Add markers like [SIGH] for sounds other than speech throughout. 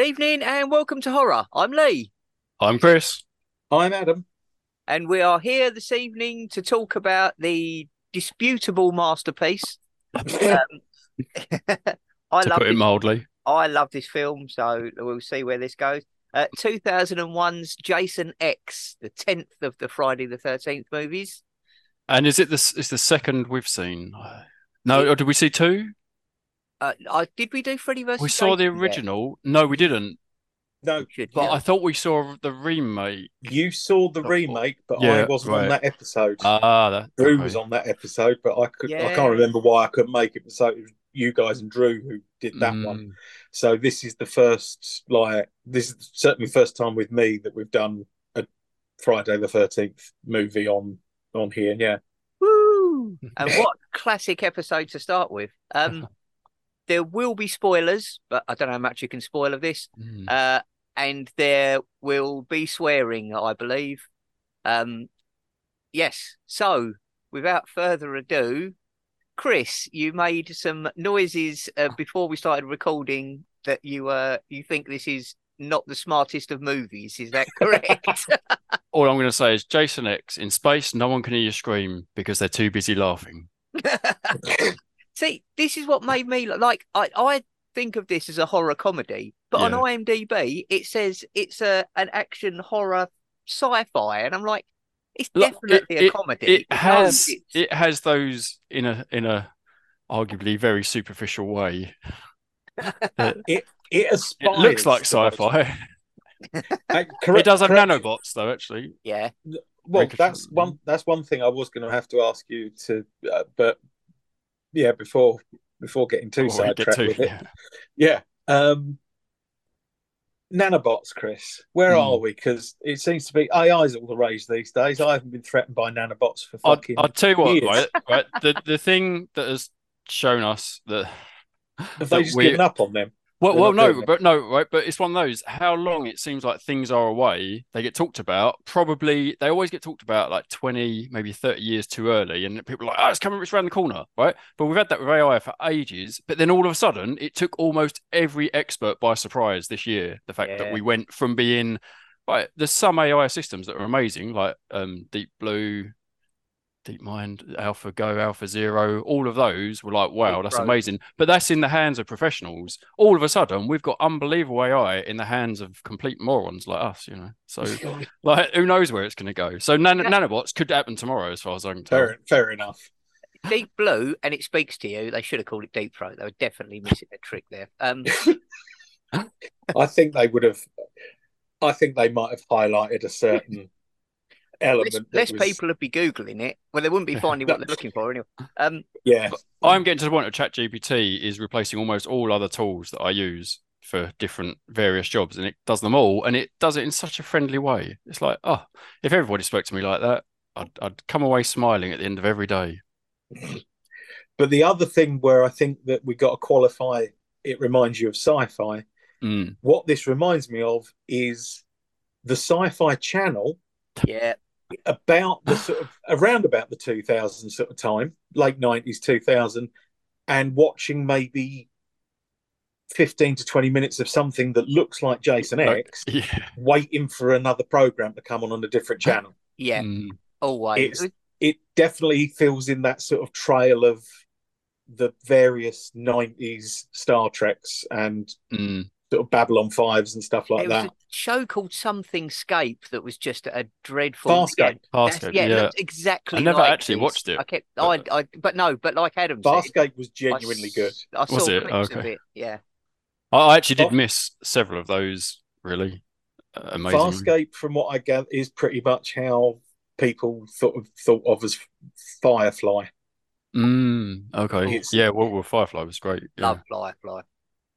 Good evening and welcome to Horror. I'm Lee, I'm Chris. I'm Adam. and we are here this evening to talk about the disputable masterpiece. [LAUGHS] Um, [LAUGHS] I to love put it mildly. I love this film, so we'll see where this goes. Uh, 2001's Jason X, the tenth of the Friday the Thirteenth movies. And is it this? Is the second we've seen? No, or did we see two? Uh, I, did we do Freddy versus? We saw the Jason yet? original. No, we didn't. No, We should, But yeah. I thought we saw the remake. you saw the remake, but yeah, I wasn't right. on that episode. Ah, that. Drew okay. was on that episode, but I could I Yeah. can't remember why I couldn't make it. So it was you guys and Drew who did that Mm. one. So this is the first like this is certainly the first time with me that we've done a Friday the thirteenth movie on on here. Yeah. Woo! [LAUGHS] And what classic episode to start with. Um, [LAUGHS] there will be spoilers, but I don't know how much you can spoil of this. Mm. Uh, and there will be swearing, I believe. Um, yes. So, without further ado, Chris, you made some noises uh, before we started recording that you uh you think this is not the smartest of movies. Is that correct? [LAUGHS] [LAUGHS] All I'm going to say is Jason X in space. No one can hear you scream because they're too busy laughing. [LAUGHS] See, this is what made me like. I I think of this as a horror comedy, but on IMDb it says it's a an action horror sci-fi, and I'm like, it's Look, definitely it- a comedy. It knows has. It has those in a in a arguably very superficial way. [LAUGHS] It It aspires. looks like sci-fi. [LAUGHS] Uh, [LAUGHS] It does have correct- nanobots though, actually. yeah, Well, that's one. That's one thing I was going to have to ask you to, uh, but yeah, before before getting too Before sidetracked too- with it, yeah. yeah. Um, nanobots, Chris, where Hmm. are we? Because it seems to be AI's all the rage these days. I haven't been threatened by nanobots for I'll, fucking. I'll tell you what, years. right? right the the thing that has shown us that have that they just we- given up on them? Well, They're well, no, but no, right? But it's one of those. How long it seems like things are away, they get talked about. Probably they always get talked about like twenty, maybe thirty years too early, and people are like, "Oh, it's coming, it's around the corner," right? But we've had that with AI for ages. But then all of a sudden, it took almost every expert by surprise this year. The fact Yeah. that we went from being right, there's some AI systems that are amazing, like um, Deep Blue, DeepMind, AlphaGo, AlphaZero, all of those were like, wow, that's amazing. But that's in the hands of professionals. All of a sudden, we've got unbelievable AI in the hands of complete morons like us, you know. So, [LAUGHS] like, who knows where it's going to go? So, nan- Yeah. nanobots could happen tomorrow, as far as I can tell. Fair, fair enough. Deep Blue, and it speaks to you. They should have called it Deep Throat. They were definitely missing a trick there. Um, [LAUGHS] I think they would have. I think they might have highlighted a certain element. less, less was- people would be googling it. Well, they wouldn't be finding what they're looking for anyway. Um, Yeah, I'm getting to the point of ChatGPT is replacing almost all other tools that I use for different various jobs, and it does them all, and it does it in such a friendly way. It's like, oh, if everybody spoke to me like that, I'd, I'd come away smiling at the end of every day. [LAUGHS] but the other thing where I think that we got to qualify, it reminds you of sci-fi. Mm. What this reminds me of is the Sci-Fi Channel yeah, about the sort of around about the 2000 sort of time, late 90s, 2000, and watching maybe 15 to 20 minutes of something that looks like Jason Like- X, Yeah. waiting for another program to come on on a different channel. yeah, Mm. always. It's- It definitely fills in that sort of trail of the various 90s Star Treks and Mm. Sort of Babylon 5s and stuff like There was that. a show called Something Scape that was just a dreadful. Farscape. Yeah, that's- Farscape, yeah, yeah. exactly. I never like actually this. watched it, I kept, but- I, I, but no, but like Adam said, Farscape was genuinely s- good. I saw Was it? clips of Okay. it. Yeah, I I actually did miss several of those. Really uh, amazing. Farscape, from what I gather, is pretty much how people thought of, thought of as Firefly. Mm, okay. It's- Yeah. Well, well, Firefly was great. Yeah. love Fly Fly.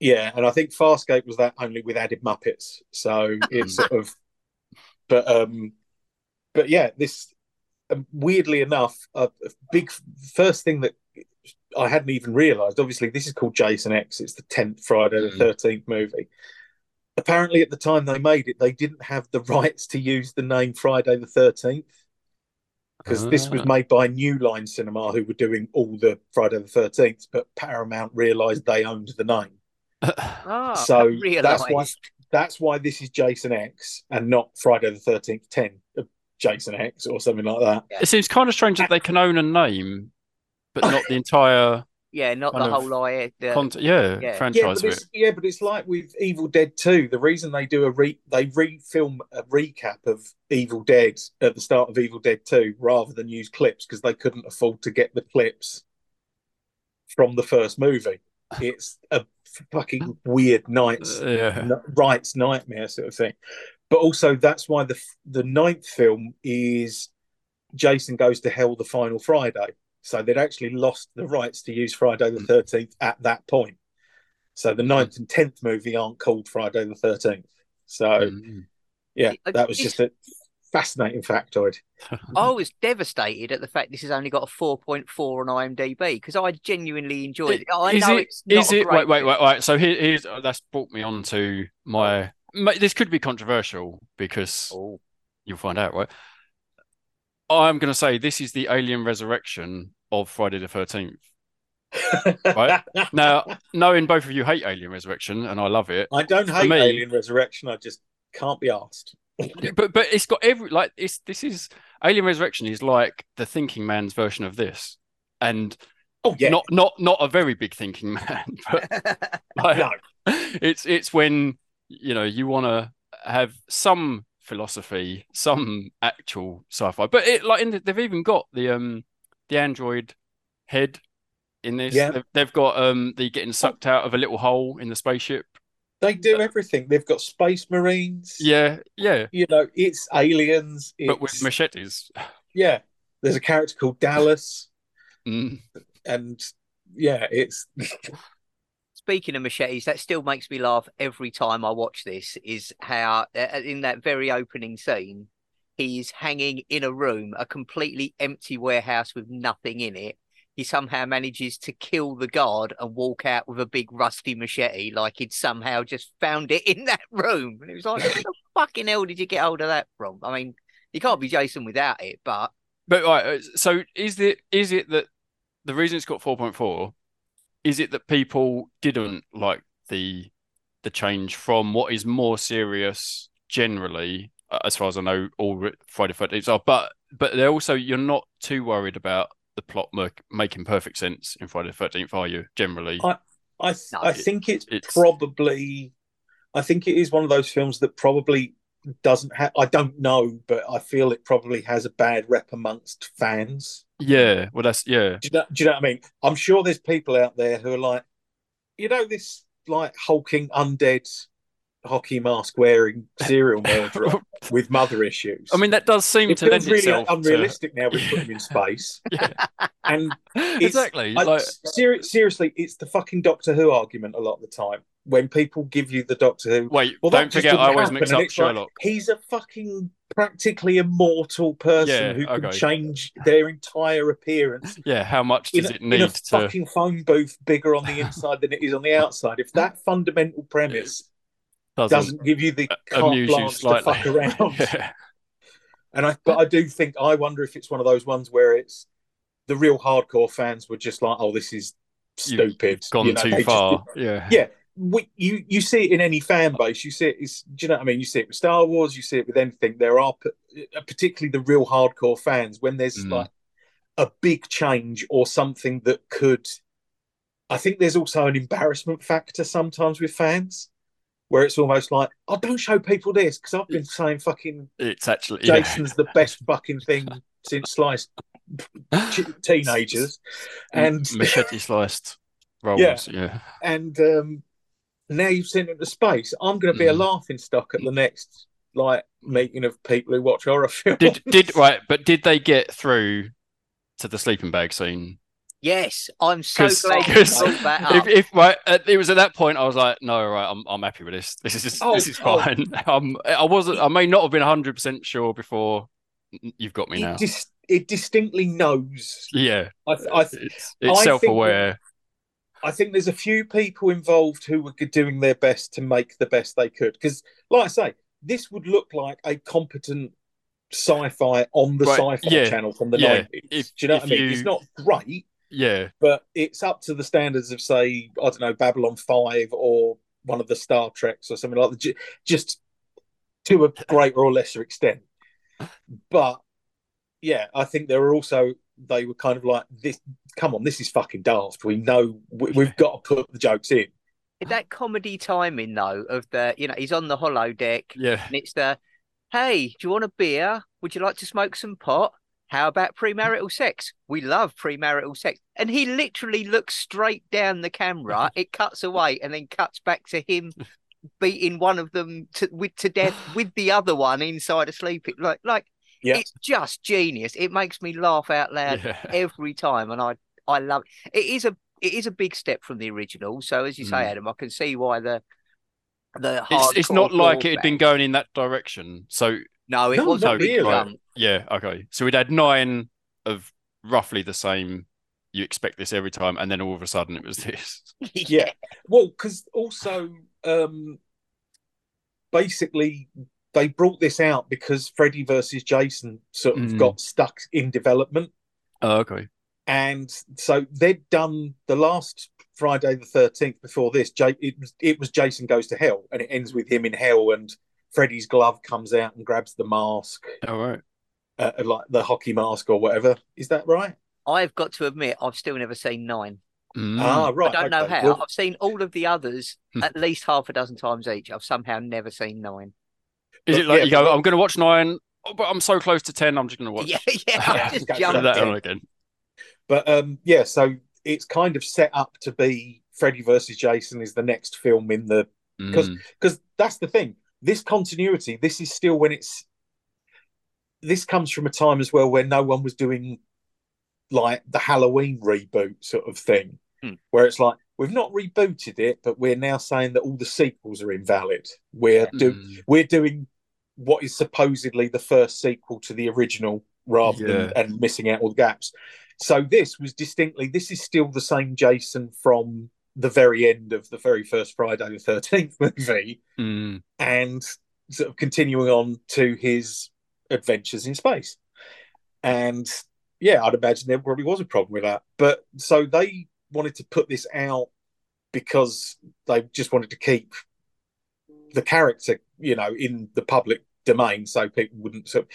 Yeah, and I think Farscape was that only with added Muppets. So it's sort of, but um, but yeah, this um, weirdly enough, a, big first thing that I hadn't even realised. Obviously, this is called Jason X. It's the tenth Friday the Mm. Thirteenth movie. Apparently, at the time they made it, they didn't have the rights to use the name Friday the Thirteenth because this was Ah. made by New Line Cinema, who were doing all the Friday the Thirteenth. But Paramount realised they owned the name. Ah, so that's why that's why this is Jason X and not Friday the Thirteenth Ten of Jason X or something like that. It seems kind of strange that they can own a name, but not the entire [LAUGHS] Yeah, not the whole idea. the- content. Yeah, yeah. Yeah, franchise but it's, it. yeah, but it's like with Evil Dead 2. The reason they do a re they refilm a recap of Evil Dead at the start of Evil Dead 2 rather than use clips because they couldn't afford to get the clips from the first movie. [LAUGHS] It's a fucking weird night's Uh, yeah, rights nightmare sort of thing. But also that's why the the ninth film is Jason Goes to Hell the final Friday. So they'd actually lost the rights to use Friday the thirteenth at that point. So the ninth and tenth movie aren't called Friday the thirteenth. So Mm. yeah, that was just a fascinating factoid. [LAUGHS] I was devastated at the fact this has only got a 4.4 on IMDb because I genuinely enjoyed it. I Is know it? it's not Is it? Wait, wait, wait, wait. So here, here's uh, that's brought me on to my. ma- This could be controversial because Oh, you'll find out, right? I'm going to say this is the alien resurrection of Friday the 13th. [LAUGHS] Right. Now, knowing both of you hate Alien Resurrection and I love it, I don't hate me- Alien Resurrection. I just can't be asked. [LAUGHS] but but it's got every like it's this is Alien Resurrection is like the thinking man's version of this, and Oh yeah, not not not a very big thinking man, [LAUGHS] but [LAUGHS] like, no. it's it's when you know you want to have some philosophy, some actual sci-fi, but it like in the, they've even got the um the android head in this. Yeah. They've, they've got um the getting sucked out of a little hole in the spaceship. They do everything. They've got space marines. Yeah, yeah, You know, it's aliens. but with machetes. yeah. There's a character called Dallas, Mm. and yeah, it's [LAUGHS] Speaking of machetes, that still makes me laugh every time I watch this. Is how uh, in that very opening scene, he's hanging in a room, a completely empty warehouse with nothing in it. He somehow manages to kill the guard and walk out with a big rusty machete, like he'd somehow just found it in [LAUGHS] that room. And it was like, where the [LAUGHS] fucking hell did you get hold of that from? I mean, you can't be Jason without it, but But right, uh, so is it is it that the reason it's got four point four is it that people didn't like the the change from what is more serious generally, as far as I know, all ri- Friday Thirteenth are, but but they're also you're not too worried about the plot make, making perfect sense in Friday the Thirteenth, are you? Generally, I- I th- No, I it- think it's, it's- probably I think it is one of those films that probably doesn't have I don't know, but I feel it probably has a bad rep amongst fans. yeah. Well, that's yeah. Do you know, do you know what I mean? I'm sure there's people out there who are like, you know, this like hulking undead hockey mask wearing serial [LAUGHS] murderer with mother issues. I mean, that does seem it to lend really itself to- unrealistic now we put him in [LAUGHS] space. Yeah. And [LAUGHS] exactly. Like, ser- seriously, it's the fucking Doctor Who argument a lot of the time when people give you the Doctor Who. wait, Well, don't forget, I always happen, mix up it's like, Sherlock. he's a fucking practically immortal person Yeah, who can okay. change their entire appearance Yeah, how much in does a, it in need a to? fucking phone booth bigger on the inside than it is on the outside. If that fundamental premise doesn't, doesn't give you the carte amuse you blanche to fuck around, yeah. [LAUGHS] and I but I do think I wonder if it's one of those ones where it's the real hardcore fans were just like, oh, this is You've stupid, Gone You know, too they just far. Yeah. Yeah. we, you you see it in any fan base. You see it. Is, do you know what I mean? You see it with Star Wars. You see it with anything. There are particularly the real hardcore fans when there's Mm. like a big change or something that could. I think there's also an embarrassment factor sometimes with fans, where it's almost like, "Oh, don't show people this," because I've been saying fucking It's actually yeah. Jason's the best fucking thing since sliced teenagers, and [LAUGHS] machete sliced rolls. Yeah. Yeah. and um, now you've sent him to space. I'm going to be a Mm. laughing stock at the next like meeting of people who watch horror [LAUGHS] films. Did did right, but did they get through to the sleeping bag scene? Yes, I'm so glad you brought that If, up. if right, uh, it was at that point I was like, no, right, I'm I'm happy with this. This is Oh, this is oh. fine. [LAUGHS] Um, I wasn't. I may not have been 100 percent sure before. You've got me now. it, dis- it distinctly knows. yeah, I, I, it's it's think self-aware. I think there's a few people involved who were doing their best to make the best they could. Because, like I say, this would look like a competent sci-fi on the Right, sci-fi yeah, channel from the yeah. 90s. If- Do you know what I mean? you- It's not great, Yeah, but it's up to the standards of, say, I don't know, Babylon 5 or one of the Star Treks or something like that, just to a greater or lesser extent. But yeah, I think there were also they were kind of like this. Come on, this is fucking daft. We know we, we've got to put the jokes in. That comedy timing though of the you know he's on the holodeck Yeah. and it's the hey, do you want a beer? Would you like to smoke some pot? How about premarital sex? We love premarital sex. And he literally looks straight down the camera. [LAUGHS] It cuts away and then cuts back to him beating one of them to with to death [SIGHS] with the other one inside asleep. It, like like Yeah. it's just genius. It makes me laugh out loud Yeah. [LAUGHS] every time, and I I love it. It is a it is a big step from the original. So as you say, Mm. Adam, I can see why the the It's it's not like it had been going in that direction. So No, it No, wasn't really. Yeah, okay. So we'd had nine of roughly the same. You expect this every time, and then all of a sudden it was this. [LAUGHS] Yeah. Well, because also, um, basically, they brought this out because Freddy versus Jason sort of Mm. got stuck in development. Oh, okay. and so they'd done the last Friday the thirteenth before this. J- it was it was Jason goes to hell, and it ends with him in hell, and Freddy's glove comes out and grabs the mask, All right. Uh, like the hockey mask or whatever. Is that right? I've got to admit, I've still never seen nine. Mm. Ah, right. I don't know how. Well, I've seen all of the others Hmm. at least half a dozen times each. I've somehow never seen nine. Is But it like yeah, you go? I'm going to watch nine, oh, but I'm so close to ten. I'm just going to watch [LAUGHS] Yeah, yeah. [LAUGHS] Yeah, I've just go for jumped that in. on again. but um, yeah, so it's kind of set up to be Freddy versus Jason is the next film in the Because- Mm. because that's the thing. This continuity, this is still when it's. This comes from a time as well where no one was doing like the Halloween reboot sort of thing, Hmm. where it's like we've not rebooted it, but we're now saying that all the sequels are invalid. We're do Mm. we're doing what is supposedly the first sequel to the original rather than and missing out all the gaps. So this was distinctly this is still the same Jason from the very end of the very first Friday the thirteenth [LAUGHS] movie Mm. and sort of continuing on to his adventures in space. And yeah, I'd imagine there probably was a problem with that. But so they wanted to put this out because they just wanted to keep the character, you know, in the public domain so people wouldn't so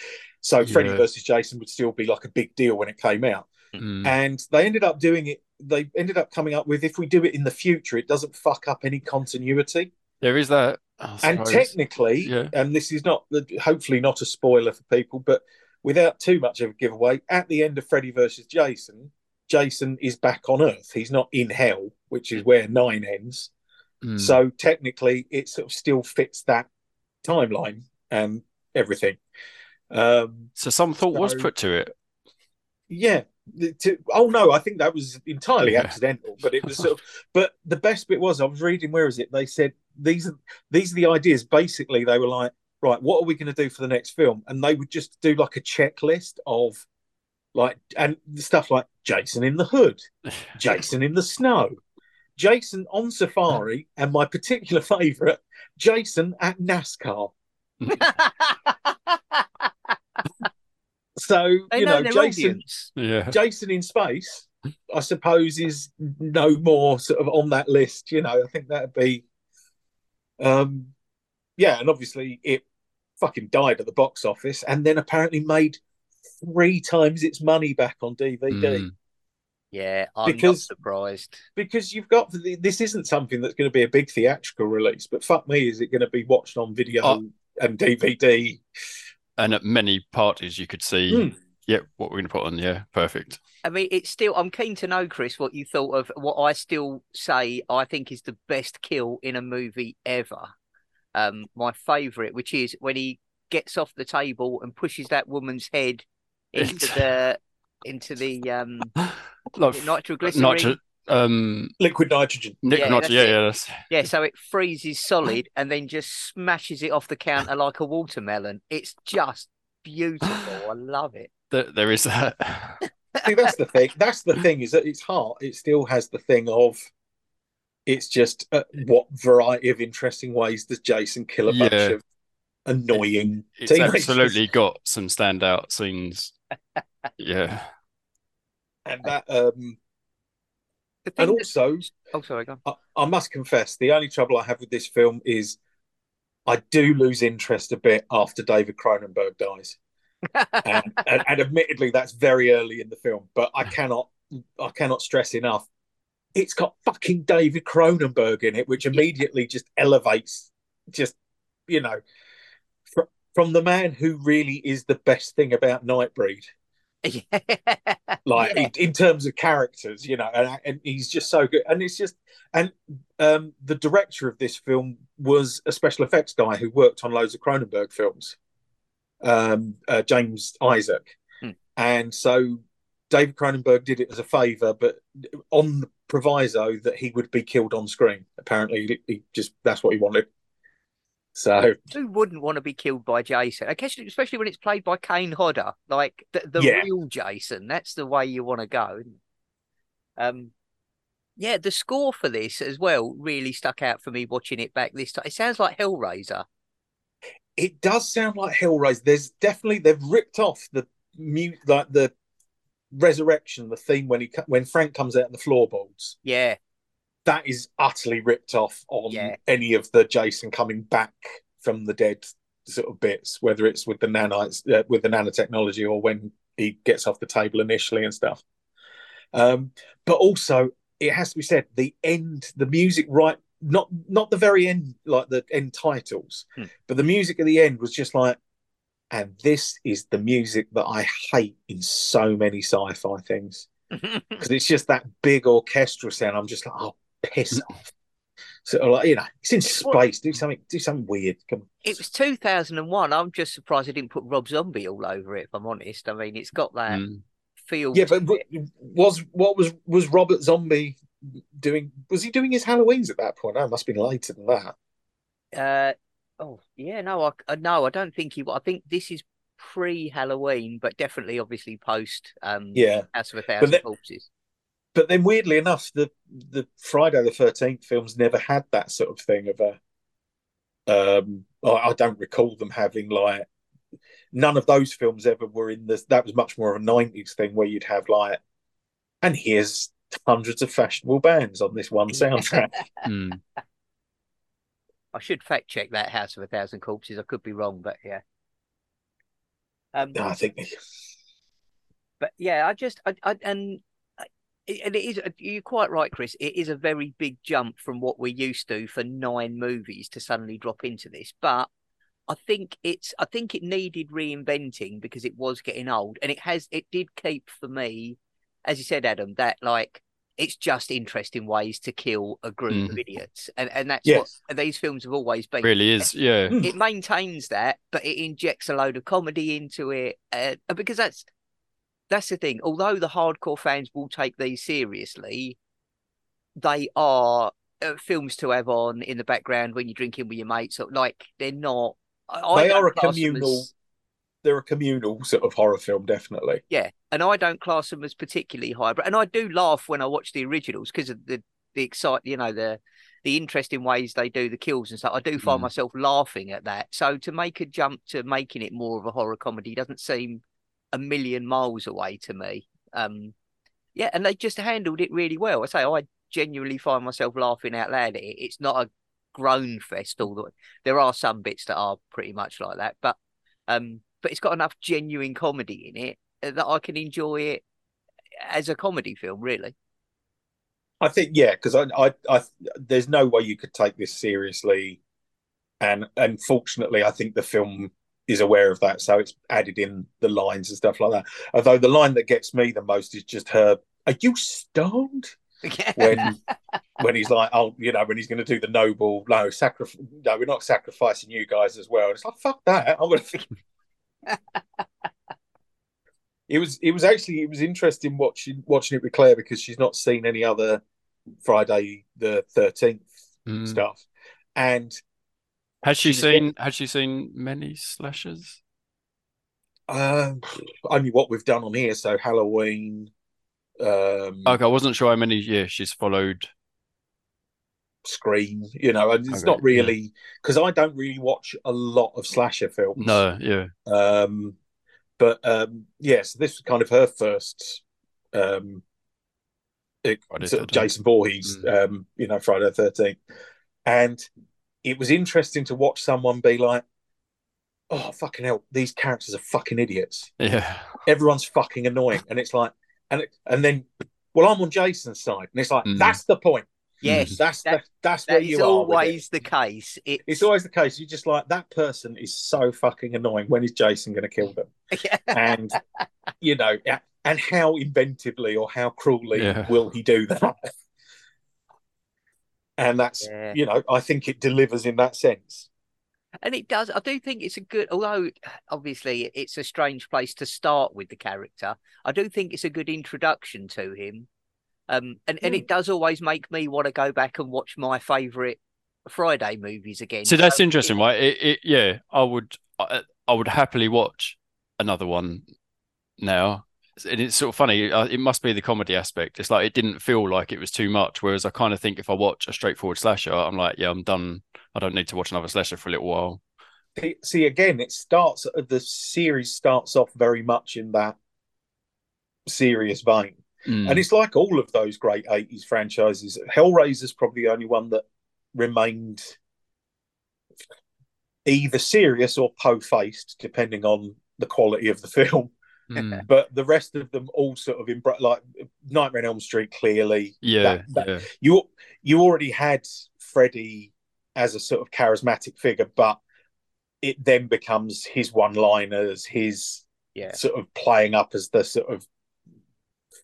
so Freddy versus Jason would still be like a big deal when it came out. Mm. And they ended up doing it they ended up coming up with if we do it in the future, it doesn't fuck up any continuity There is that. I and technically, Yeah. and this is not hopefully not a spoiler for people, but without too much of a giveaway, at the end of Freddy versus Jason, Jason is back on Earth. He's not in hell, which is where nine ends. Mm. So technically, it sort of still fits that timeline and everything. Um, So some thought was put to it. yeah. To, oh no, I think that was entirely Yeah. accidental. But it was sort of. But the best bit was I was reading. Where is it? They said these are these are the ideas. Basically, they were like, right, what are we going to do for the next film? And they would just do like a checklist of like and stuff like Jason in the hood, [LAUGHS] Jason in the snow, Jason on safari, and my particular favourite, Jason at NASCAR. So [LAUGHS] they you know, know, Jason. yeah. Jason in space, I suppose, is no more sort of on that list. You know, I think that'd be, um, yeah, and obviously it fucking died at the box office, and then apparently made three times its money back on DVD Mm. Yeah, I'm not surprised. because you've got this isn't something that's going to be a big theatrical release, but fuck me, is it going to be watched on video Oh. and DVD? And at many parties, you could see, Mm. Yeah, what we're going to put on. Yeah, perfect. I mean, it's still. I'm keen to know, Chris, what you thought of what I still say I think is the best kill in a movie ever. Um, my favourite, which is when he gets off the table and pushes that woman's head into Into- [LAUGHS] the into the um [LAUGHS] Like nitroglycerine. nitro, um, Liquid nitrogen. Nick, Yeah, nitro, that's yeah, yeah, that's, Yeah, so it freezes solid and then just smashes it off the counter like a watermelon. It's just beautiful. I love it. There, there is that. See, that's the thing. That's the thing is that its heart. It still has the thing of. It's just uh, what variety of interesting ways does Jason kill a bunch Yeah. of annoying It's teenagers? absolutely got some standout scenes. Yeah. And that, um, The thing And that- also, oh, sorry, go I, I must confess, the only trouble I have with this film is I do lose interest a bit after David Cronenberg dies. On. and, [LAUGHS] and, and admittedly that's very early in the film but i cannot i cannot stress enough it's got fucking david cronenberg in it which immediately just elevates just you know fr- from the man who really is the best thing about nightbreed yeah. like Yeah. in, in terms of characters you know and, and he's just so good and it's just and um the director of this film was a special effects guy who worked on loads of cronenberg films um uh, james isaac Hmm. and so david cronenberg did it as a favor but on the proviso that he would be killed on screen apparently he, he just that's what he wanted so Who wouldn't want to be killed by Jason? I guess, especially when it's played by Kane Hodder, like the, the Yeah. real Jason. That's the way you want to go. Um, yeah, the score for this as well really stuck out for me watching it back this time. It sounds like Hellraiser. It does sound like Hellraiser. There's definitely they've ripped off the mute like the resurrection, the theme when he when Frank comes out of the floorboards. Yeah, That is utterly ripped off on Yeah. any of the Jason coming back from the dead sort of bits, whether it's with the nanites uh, with the nanotechnology or when he gets off the table initially and stuff. Um, but also, it has to be said, the end, the music right, not not the very end, like the end titles, Hmm. but the music at the end was just like, and this is the music that I hate in so many sci-fi things [LAUGHS] because it's just that big orchestral sound. I'm just like, oh, piss off. So like, you know, it's in space. Do something. Do something weird. Come on. it was 2001. I'm just surprised I didn't put Rob Zombie all over it, if I'm honest. I mean, it's got that Mm. feel. Yeah, but was what was was Robert Zombie doing? Was he doing his Halloweens at that point? No, must have been later than that. Uh, oh yeah, no, I uh, no, I don't think he. I think this is pre-Halloween, but definitely, obviously, post um, Yeah, House of a Thousand then- Corpses. but then weirdly enough, the the Friday the Thirteenth films never had that sort of thing of a. Um, I, I don't recall them having like none of those films ever were in this. That was much more of a '90s thing where you'd have like, and here's hundreds of fashionable bands on this one soundtrack. [LAUGHS] Mm. I should fact check that House of a Thousand Corpses. I could be wrong, but yeah. Um, I think but yeah, I just I, I and and it is you're quite right, Chris. It is a very big jump from what we're used to for nine movies to suddenly drop into this. But I think it's I think it needed reinventing because it was getting old, and it has it did keep for me, as you said, Adam, that like it's just interesting ways to kill a group of idiots, and and that's Yes. what these films have always been Really is, yeah. it maintains that, but it injects a load of comedy into it, uh, because that's that's the thing. Although the hardcore fans will take these seriously, they are uh, films to have on in the background when you're drinking with your mates. Or, like they're not. I, I They don't are a communal- as- they're a communal sort of horror film, definitely. yeah, and I don't class them as particularly highbrow. And I do laugh when I watch the originals because of the the excite, you know, the the interesting ways they do the kills and stuff. I do find Mm. myself laughing at that. So to make a jump to making it more of a horror comedy doesn't seem a million miles away to me. Um, yeah, and they just handled it really well. I say I genuinely find myself laughing out loud at it. It's not a groan fest. All the there are some bits that are pretty much like that, but um, but it's got enough genuine comedy in it uh, that I can enjoy it as a comedy film. Really, I think yeah, because I, I, I, there's no way you could take this seriously, and and fortunately, I think the film is aware of that, so it's added in the lines and stuff like that. Although the line that gets me the most is just her, "Are you stoned?" [LAUGHS] When when he's like, "Oh, you know," when he's going to do the noble, no sacrifice, no, we're not sacrificing you guys as well. It's like fuck that. I'm gonna. It was it was actually it was interesting watching watching it with Claire because she's not seen any other Friday the thirteenth Mm. stuff, and Has she seen? Has she seen many slashers? um, only what we've done on here. So Halloween, um, Okay, I wasn't sure how many. Yeah, she's followed. Scream, you know, and it's Okay, not really because I don't really watch a lot of slasher films. No, yeah. Um, but um, yes, this was kind of her first um, it, sort of Jason Voorhees, Mm. um, you know, Friday the Thirteenth, and it was interesting to watch someone be like, "Oh fucking hell, these characters are fucking idiots. Yeah. Everyone's fucking annoying," and it's like, and it, and then, well, I'm on Jason's side, and it's like, Mm. that's the point. Yes, mm-hmm. That's that- the, that's where that you is are. with always the case. It's, It's always the case. You're just like that person is so fucking annoying. When is Jason going to kill them? [LAUGHS] And you know, and how inventively or how cruelly Yeah. will he do that? And that's Yeah. you know, I think it delivers in that sense. And it does. I do think it's a good, although obviously it's a strange place to start with the character. I do think it's a good introduction to him. Um, and, and Hmm. it does always make me want to go back and watch my favourite Friday movies again. So that's it- interesting, right? It, it, yeah, I would, I, I would happily watch another one now. And it's sort of funny. uh, It must be the comedy aspect. It's like it didn't feel like it was too much. Whereas I kind of think if I watch a straightforward slasher, I'm like, yeah, I'm done. I don't need to watch another slasher for a little while. See, see again, it starts the series starts off very much in that serious vein. Mm. And it's like all of those great 80s franchises. Hellraiser's probably the only one that remained either serious or po faced, depending on the quality of the [LAUGHS] film. Mm. [LAUGHS] But the rest of them all sort of embra- like Nightmare on Elm Street. Clearly, Yeah, that- that- yeah, you you already had Freddy as a sort of charismatic figure, but it then becomes his one-liners, his Yeah. sort of playing up as the sort of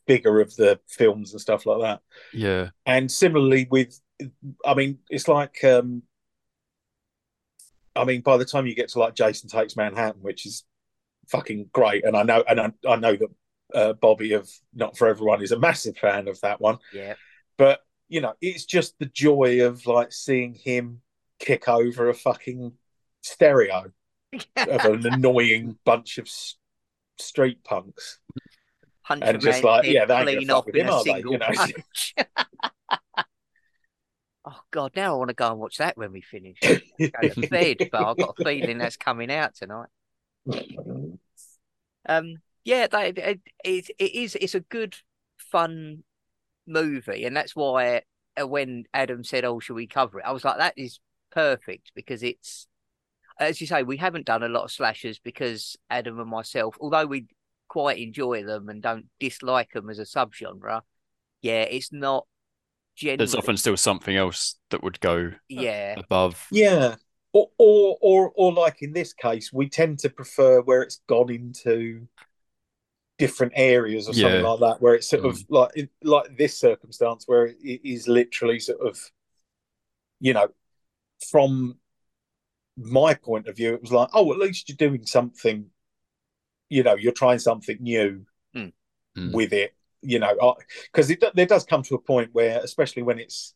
figure of the films and stuff like that. yeah. And similarly with, I mean, it's like, um, I mean, by the time you get to like Jason Takes Manhattan, which is fucking great, and I know, and I, I know that uh, Bobby of Not for Everyone is a massive fan of that one, Yeah. but you know, it's just the joy of like seeing him kick over a fucking stereo [LAUGHS] of an annoying bunch of s- street punks. Punch And just like, yeah, they ain't clean off in him, a single You know? punch. [LAUGHS] oh God! Now I want to go and watch that when we finish. [LAUGHS] Go to bed, but I've got a feeling that's coming out tonight. Um, yeah, they, it, it, it is. It's a good, fun movie, and that's why uh, when Adam said, "Oh, should we cover it?" I was like, "That is perfect," because it's, as you say, we haven't done a lot of slashers because Adam and myself, although we quite enjoy them and don't dislike them as a subgenre, yeah, it's not generally. There's often still something else that would go yeah, above. Yeah. Or, or or or like in this case, we tend to prefer where it's gone into different areas or something like that, where it's sort of mm. like like this circumstance where it is literally sort of, you know, from my point of view, it was like, oh, at least you're doing something, you know, you're trying something new Mm. Mm. with it, you know, because it there does come to a point where, especially when it's,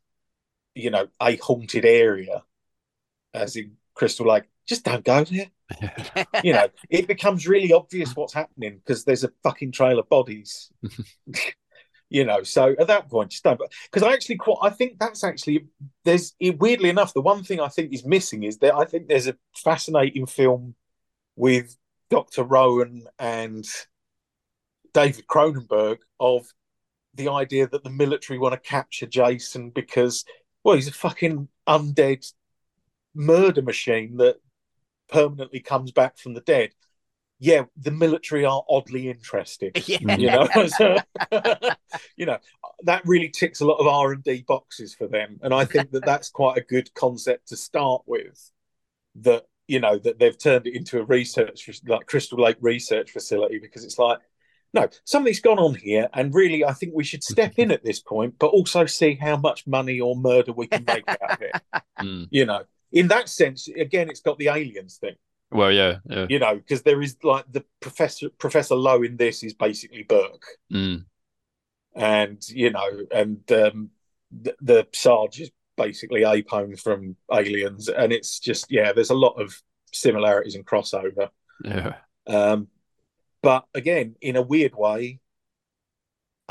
you know, a haunted area, as in Crystal Lake, just don't go there [LAUGHS] you know, it becomes really obvious what's happening because there's a fucking trail of bodies. [LAUGHS] you know, so at that point, just don't. Because I actually quite, I think that's actually there's weirdly enough, the one thing I think is missing is that I think there's a fascinating film with Doctor Rowan and David Cronenberg of the idea that the military want to capture Jason because, well, he's a fucking undead murder machine that permanently comes back from the dead. Yeah, the military are oddly interested. [LAUGHS] yeah, You know, [LAUGHS] So, [LAUGHS] you know that really ticks a lot of R and D boxes for them, and I think that that's quite a good concept to start with. That you know that they've turned it into a research like Crystal Lake research facility because it's like, no, something's gone on here, and really, I think we should step in at this point, but also see how much money or murder we can make out of it. [LAUGHS] Mm. You know, in that sense, again, it's got the aliens thing Well, yeah, yeah. you know, because there is like the professor Professor Lowe in this is basically Burke, Mm. and you know, and um, the, the Sarge is basically Apone from Aliens, and it's just yeah, there's a lot of similarities and crossover. Yeah. Um, but again, in a weird way,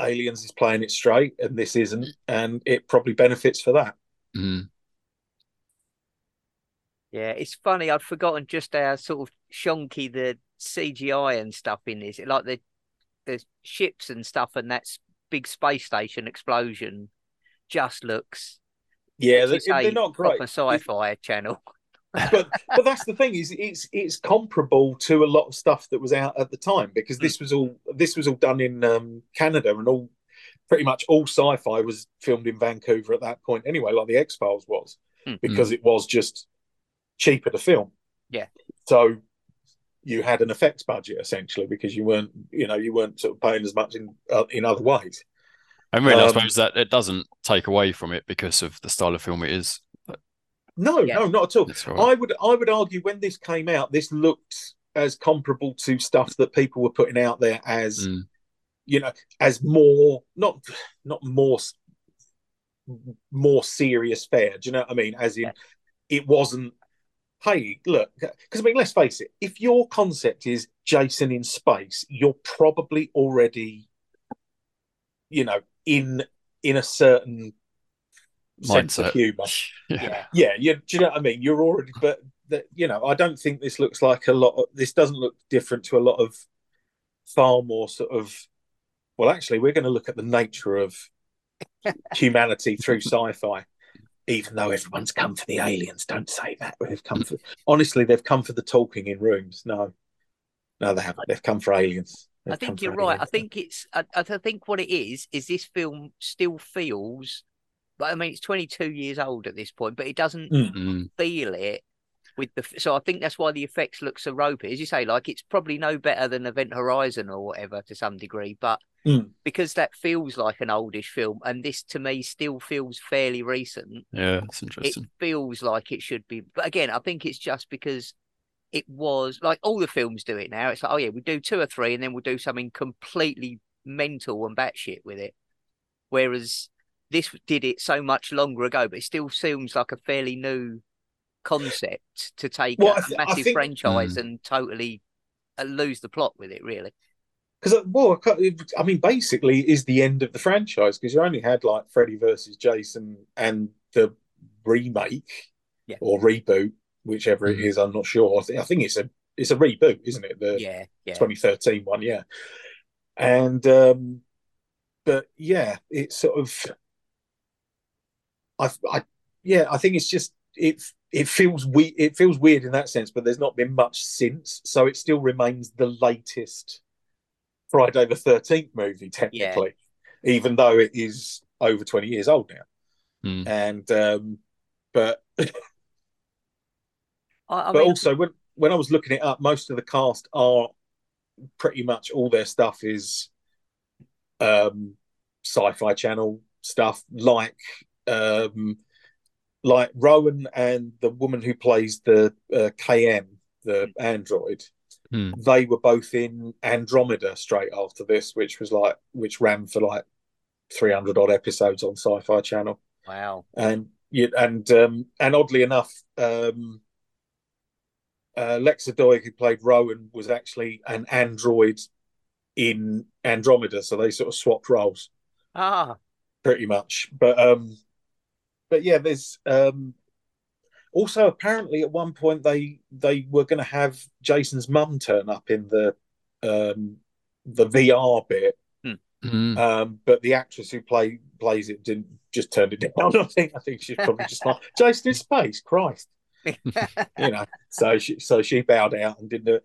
Aliens is playing it straight, and this isn't, and it probably benefits for that. Mm. Yeah, it's funny. I'd forgotten just how sort of shonky the CGI and stuff in this. Like the the ships and stuff, and that's big space station explosion just looks Yeah, they, you say, they're not great. proper sci-fi channel. [LAUGHS] but but that's the thing is it's it's comparable to a lot of stuff that was out at the time because this was all this was all done in um, Canada and all pretty much all sci-fi was filmed in Vancouver at that point anyway, like the X Files was Mm. because it was just cheaper to film. Yeah. So you had an effects budget essentially because you weren't you know you weren't sort of paying as much in uh, in other ways. And really, I Um, suppose that it doesn't take away from it because of the style of film it is. No, Yeah. no, not at all. All right. I would I would argue when this came out, this looked as comparable to stuff that people were putting out there as Mm. you know as more not not more more serious fare. Do you know what I mean? As in, Yeah. it wasn't. Hey, look, because I mean, let's face it. If your concept is Jason in space, you're probably already, you know, in in a certain sense of humor. [LAUGHS] Yeah. Yeah. Yeah, you, do you know what I mean? You're already, but that you know, I don't think this looks like a lot. Of, this doesn't look different to a lot of far more sort of. Well, actually, we're going to look at the nature of [LAUGHS] humanity through sci-fi. Even though everyone's come for the aliens, don't say that. They've come for honestly, they've come for the talking in rooms. No, no, they haven't. They've come for aliens. I think you're right. I think it's. I, I think what it is is this film still feels. But I mean, it's 22 years old at this point, but it doesn't Mm. Mm. feel it with the. So I think that's why the effects look so ropey. As you say, like it's probably no better than Event Horizon or whatever to some degree, but Mm. because that feels like an oldish film, and this to me still feels fairly recent. Yeah, that's interesting. It feels like it should be, but again, I think it's just because it was like all the films do it now. It's like, oh yeah, we do two or three, and then we'll do something completely mental and batshit with it. Whereas this did it so much longer ago, but it still seems like a fairly new concept to take Well, a I th- massive think- franchise and totally uh, lose the plot with it. Really, Because well, I can't- it- I mean, basically, it is the end of the franchise because you only had like Freddy versus Jason and the remake Yeah. or reboot, whichever it Mhm. is. I'm not sure. I think, I think it's a it's a reboot, isn't it? The yeah, yeah, 2013 one, yeah. And um, but yeah, it's sort of. I, I, yeah, I think it's just it. It feels we. It feels weird in that sense, but there's not been much since, so it still remains the latest Friday the Thirteenth movie, technically, even though it is over 20 years old now. Mm. And um, but [LAUGHS] I, I but mean, also when when I was looking it up, most of the cast are pretty much all their stuff is um, sci-fi channel stuff, like um, like Rowan and the woman who plays the uh, KM, the android. Hmm. They were both in Andromeda straight after this, which was like which ran for like three hundred odd episodes on Sci-Fi Channel wow, and you and um, and oddly enough, um, uh, Lexa Doig, who played Rowan, was actually an android in Andromeda, so they sort of swapped roles ah, pretty much. But um, but yeah, there's um, also apparently at one point they they were going to have Jason's mum turn up in the um, the VR bit, Mm. um, but the actress who play plays it didn't just turned it [LAUGHS] down. I think I think she's probably just like Jason in space, Christ, [LAUGHS] you know. So she so she bowed out and didn't do it.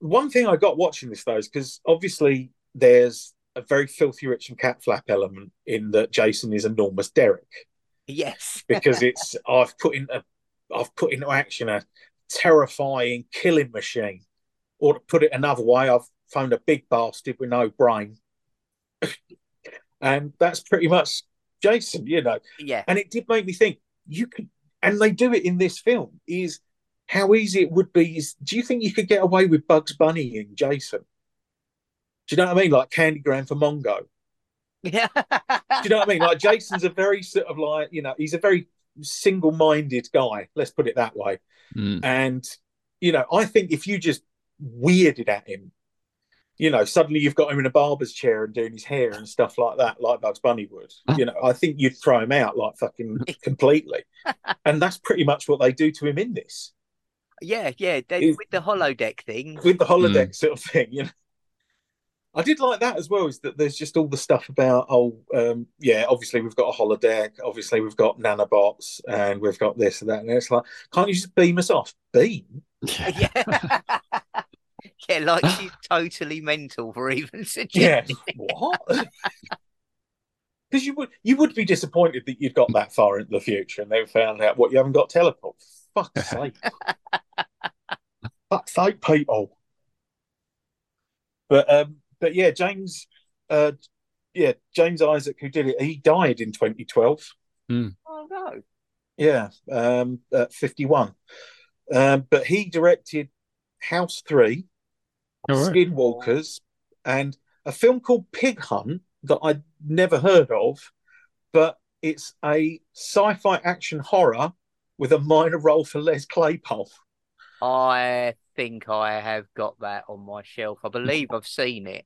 One thing I got watching this though is because obviously there's a very filthy rich and cat flap element in that Jason is enormous Derek yes, because [LAUGHS] it's I've put into I've put into action a terrifying killing machine, or to put it another way, I've found a big bastard with no brain, [COUGHS] and that's pretty much Jason, you know. yeah, And it did make me think you could, and they do it in this film. Is how easy it would be. Is do you think you could get away with Bugs Bunny and Jason? Do you know what I mean? Like Candygram for Mongo. yeah. Do you know what I mean? Like Jason's a very sort of like you know he's a very single-minded guy. Let's put it that way. Mm. And you know, I think if you just weirded at him, you know, suddenly you've got him in a barber's chair and doing his hair and stuff like that, like Bugs Bunny would. [LAUGHS] You know, I think you'd throw him out like fucking [LAUGHS] completely. and that's pretty much what they do to him in this Yeah, yeah. They, Is- with the holodeck thing, with the holodeck sort of thing. You know, I did like that as well. Is that there's just all the stuff about oh um, yeah, obviously we've got a holodeck, obviously we've got nanobots, and we've got this and that, and it's like, can't you just beam us off? Beam? [LAUGHS] Yeah. Yeah. yeah, like [LAUGHS] she's totally mental for even [LAUGHS] Yeah, suggesting. what? [LAUGHS] Because you would you would be disappointed that you'd got that far into the future and they found out what you haven't got teleport. Fuck's sake! Fuck's sake, people. But um, but yeah, James, uh, yeah, James Isaac, who did it, he died in 2012. Oh no. Yeah, um, at 51. Um, but he directed House Three, All right. Skinwalkers, and a film called Pig Hunt that I'd never heard of, but it's a sci-fi action horror with a minor role for Les Claypool. I think I have got that on my shelf. I believe I've seen it.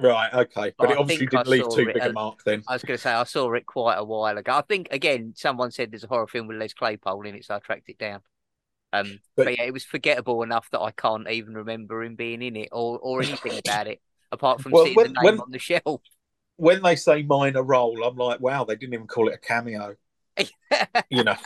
Right, okay, but But it obviously didn't leave too it, big a mark then. I was going to say I saw it quite a while ago. I think again someone said there's a horror film with Les Claypool in it, so I tracked it down. Um, But- but, yeah, it was forgettable enough that I can't even remember him being in it or or anything [LAUGHS] about it apart from Well, seeing when- the name when- on the shelf. When they say minor role, I'm like, wow, they didn't even call it a cameo. [LAUGHS] you know.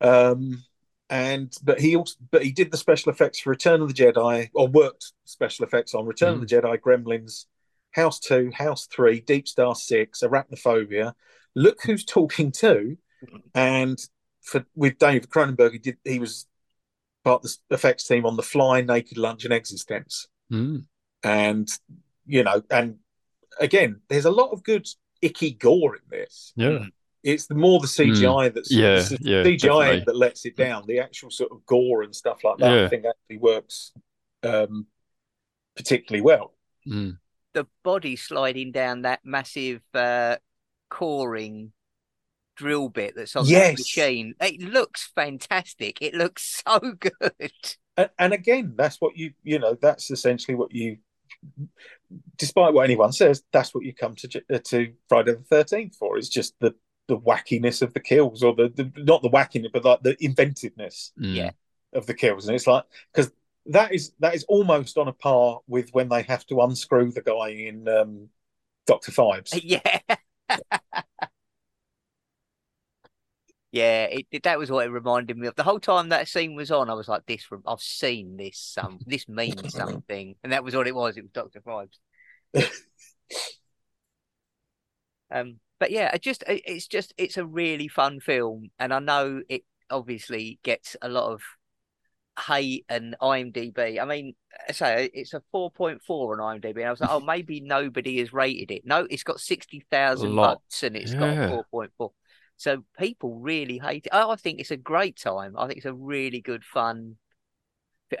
Um, and but he also but he did the special effects for Return of the Jedi, or worked special effects on Return of the Jedi, Gremlins, House Two, House Three, Deep Star Six, Arachnophobia. Look who's talking too, and for with David Cronenberg, he did he was part of the effects team on The Fly, Naked Lunch, and eXistenZ, Mm. and you know, and again, there's a lot of good icky gore in this Yeah. it's the more the CGI that's Yeah, the yeah, CGI definitely. that lets it down. The actual sort of gore and stuff like that, Yeah. I think actually works um, particularly well. Mm. the body sliding down that massive uh, coring drill bit that's on Yes. that machine. It looks fantastic. It looks [LAUGHS] so good. And, and again, that's what you you know that's essentially what you, despite what anyone says, that's what you come to uh, to Friday the Thirteenth for. It's just the the wackiness of the kills, or the, the not the wackiness, but like the inventiveness Mm. Yeah. of the kills. And it's like because that is that is almost on a par with when they have to unscrew the guy in um, Doctor Phibes. [LAUGHS] yeah. Yeah, it, it- that was what it reminded me of. The whole time that scene was on, I was like, "This, I've seen this. Some, this means [LAUGHS] something," and that was what it was. It was Doctor Phibes. [LAUGHS] Um, but yeah, it just it- it's just it's a really fun film, and I know it obviously gets a lot of hate and IMDb. I mean, I say it's a four point four on IMDb, and I was like, oh, [LAUGHS] maybe nobody has rated it. No, it's got sixty thousand votes, and it's got a four point four. So people really hate it. I think it's a great time. I think it's a really good fun.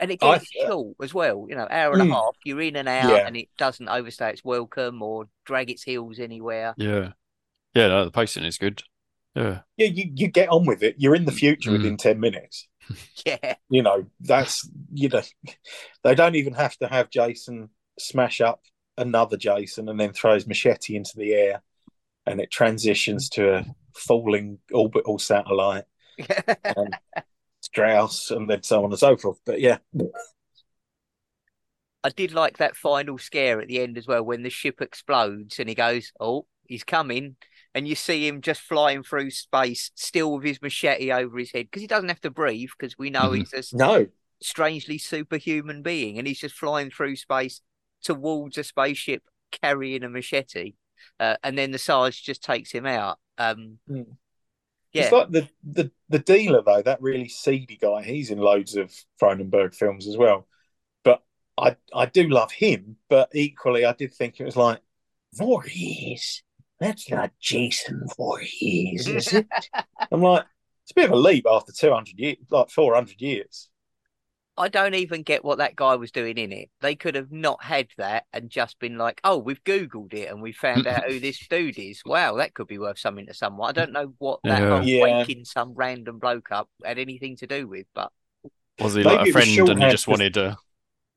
And it I- gets short as well, you know, hour and Mm. a half. You're in and out, Yeah. and it doesn't overstay its welcome or drag its heels anywhere. Yeah. Yeah, no, the pacing is good. Yeah. Yeah, you, you get on with it. You're in the future Mm. within 10 minutes. [LAUGHS] Yeah, You know, that's, you know, [LAUGHS] they don't even have to have Jason smash up another Jason and then throw his machete into the air and it transitions to a falling orbital satellite and [LAUGHS] Strauss and then so on and so forth. But yeah, I did like that final scare at the end as well when the ship explodes and he goes, "Oh, he's coming," and you see him just flying through space, still with his machete over his head because he doesn't have to breathe because we know Mhm. he's a no, strangely superhuman being and he's just flying through space towards a spaceship carrying a machete, uh, and then the Sarge just takes him out. Um, Mm. yeah, It's like the, the the dealer though, that really seedy guy. He's in loads of Cronenberg films as well. But I I do love him, but equally I did think it was like Voorhees. That's not Jason Voorhees, is it? [LAUGHS] I'm like, it's a bit of a leap after 200 years, like 400 years. I don't even get what that guy was doing in it. They could have not had that and just been like, "Oh, we've Googled it and we found out who this dude is. Wow, that could be worth something to someone." I don't know what that Yeah. Yeah. waking some random bloke up had anything to do with, but Was he Maybe like a friend and he shorthand just 'cause- wanted to?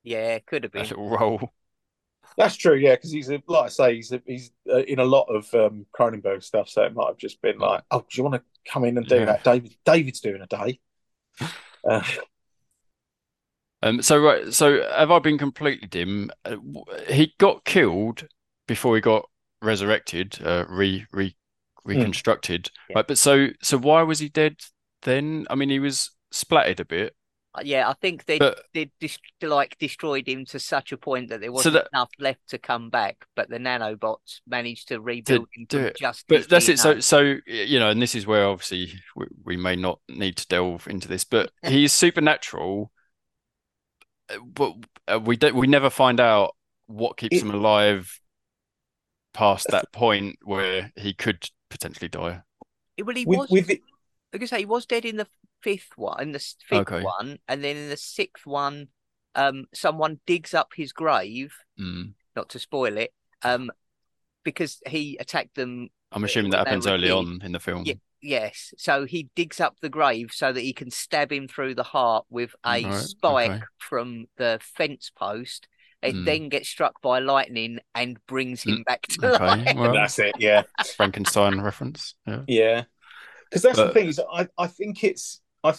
yeah, could have a been. little role? That's true, yeah, because he's a, like I say, he's a, he's uh, in a lot of um, Cronenberg stuff, so it might have just been like, oh, do you want to come in and do Yeah. that? David, David's doing a day. [LAUGHS] Uh, Um, so right, so have I been completely dim? Uh, he got killed before he got resurrected, uh, re re reconstructed. Yeah. Right, but so so why was he dead then? I mean, he was splattered a bit, Uh, Yeah, I think they but they dis- like destroyed him to such a point that there wasn't that- enough left to come back. But the nanobots managed to rebuild him do from it. just. but that's it. So so you know, and this is where obviously we, we may not need to delve into this, but [LAUGHS] he's supernatural. Uh, But uh, we don't. We never find out what keeps It- him alive past that point where he could potentially die. well, he With, was. with it, like I say, he was dead in the fifth one, in the fifth Okay. one, and then in the sixth one, um, someone digs up his grave. Mm. Not to spoil it, um, because he attacked them. I'm assuming that happens early kid. on in the film. Yeah. Yes, so he digs up the grave so that he can stab him through the heart with a Right, spike okay. from the fence post. It Mm. then gets struck by lightning and brings him back to Mm, Okay, life. well, that's it. Yeah, Frankenstein reference. Yeah. yeah. Because that's the thing is, I I think it's I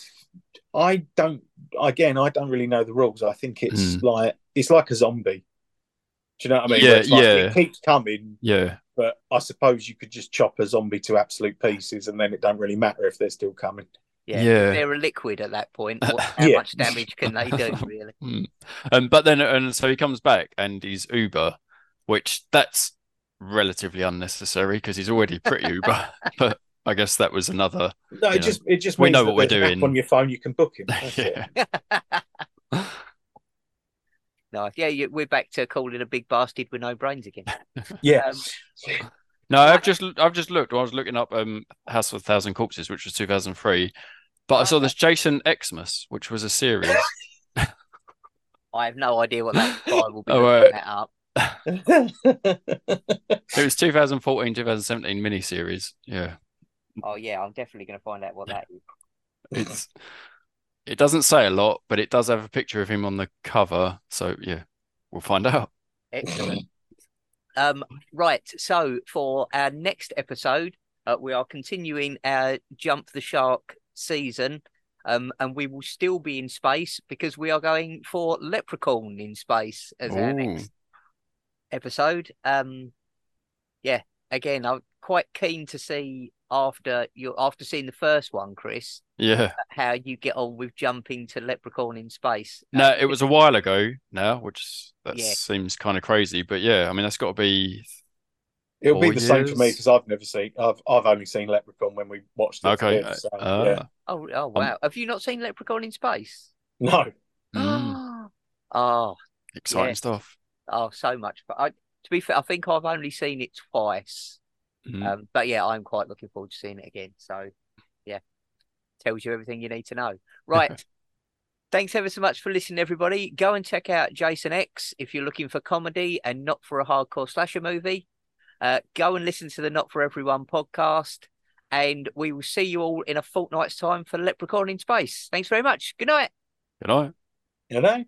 I don't again I don't really know the rules. I think it's Mm. like it's like a zombie. Do you know what I mean? Yeah, like, yeah. It keeps coming, Yeah. But I suppose you could just chop a zombie to absolute pieces, and then it don't really matter if they're still coming. Yeah, Yeah. they're a liquid at that point. What, [LAUGHS] how Yeah. much damage can they do, [LAUGHS] really? Mm. Um, but then, and so he comes back and he's Uber, which that's relatively unnecessary because he's already pretty [LAUGHS] Uber. but I guess that was another. No, it know, just it just we know what we're there's an app doing. on your phone. You can book him. That's it. yeah. No, yeah, you, we're back to calling a big bastard with no brains again. [LAUGHS] Yeah. Um, No, I've just I've just looked. I was looking up um House of a Thousand Corpses, which was 2003. But I saw this Jason Xmas, which was a series. [LAUGHS] I have no idea what that guy will be [LAUGHS] Oh, looking right. that up. It was 2014, 2017 miniseries. Yeah. Oh yeah, I'm definitely going to find out what that is. It's it doesn't say a lot, but it does have a picture of him on the cover. So yeah, we'll find [LAUGHS] out. Excellent. um, right. So for our next episode, uh, we are continuing our Jump the Shark season. Um, and we will still be in space because we are going for Leprechaun in space as our next episode. Um, yeah, again, I'm quite keen to see after you after seeing the first one, Chris, Yeah. how you get on with jumping to Leprechaun in space. No, Um, it was a while ago now, which that Yeah. seems kind of crazy. But yeah, I mean that's got to be It'll be Four the same for me because I've never seen. I've I've only seen Leprechaun when we watched it. okay. together, so, uh, yeah. Oh, oh wow! Have you not seen Leprechaun in space? No. mm, [GASPS] oh, exciting Yeah. stuff. oh, so much. But I, to be fair, I think I've only seen it twice. Mm. Um, but yeah, I'm quite looking forward to seeing it again. So, yeah, tells you everything you need to know. Right. [LAUGHS] Thanks ever so much for listening, everybody. Go and check out Jason X if you're looking for comedy and not for a hardcore slasher movie. Uh, go and listen to the Not for Everyone podcast, and we will see you all in a fortnight's time for Leprechaun in Space. Thanks very much. Good night. Good night. You know.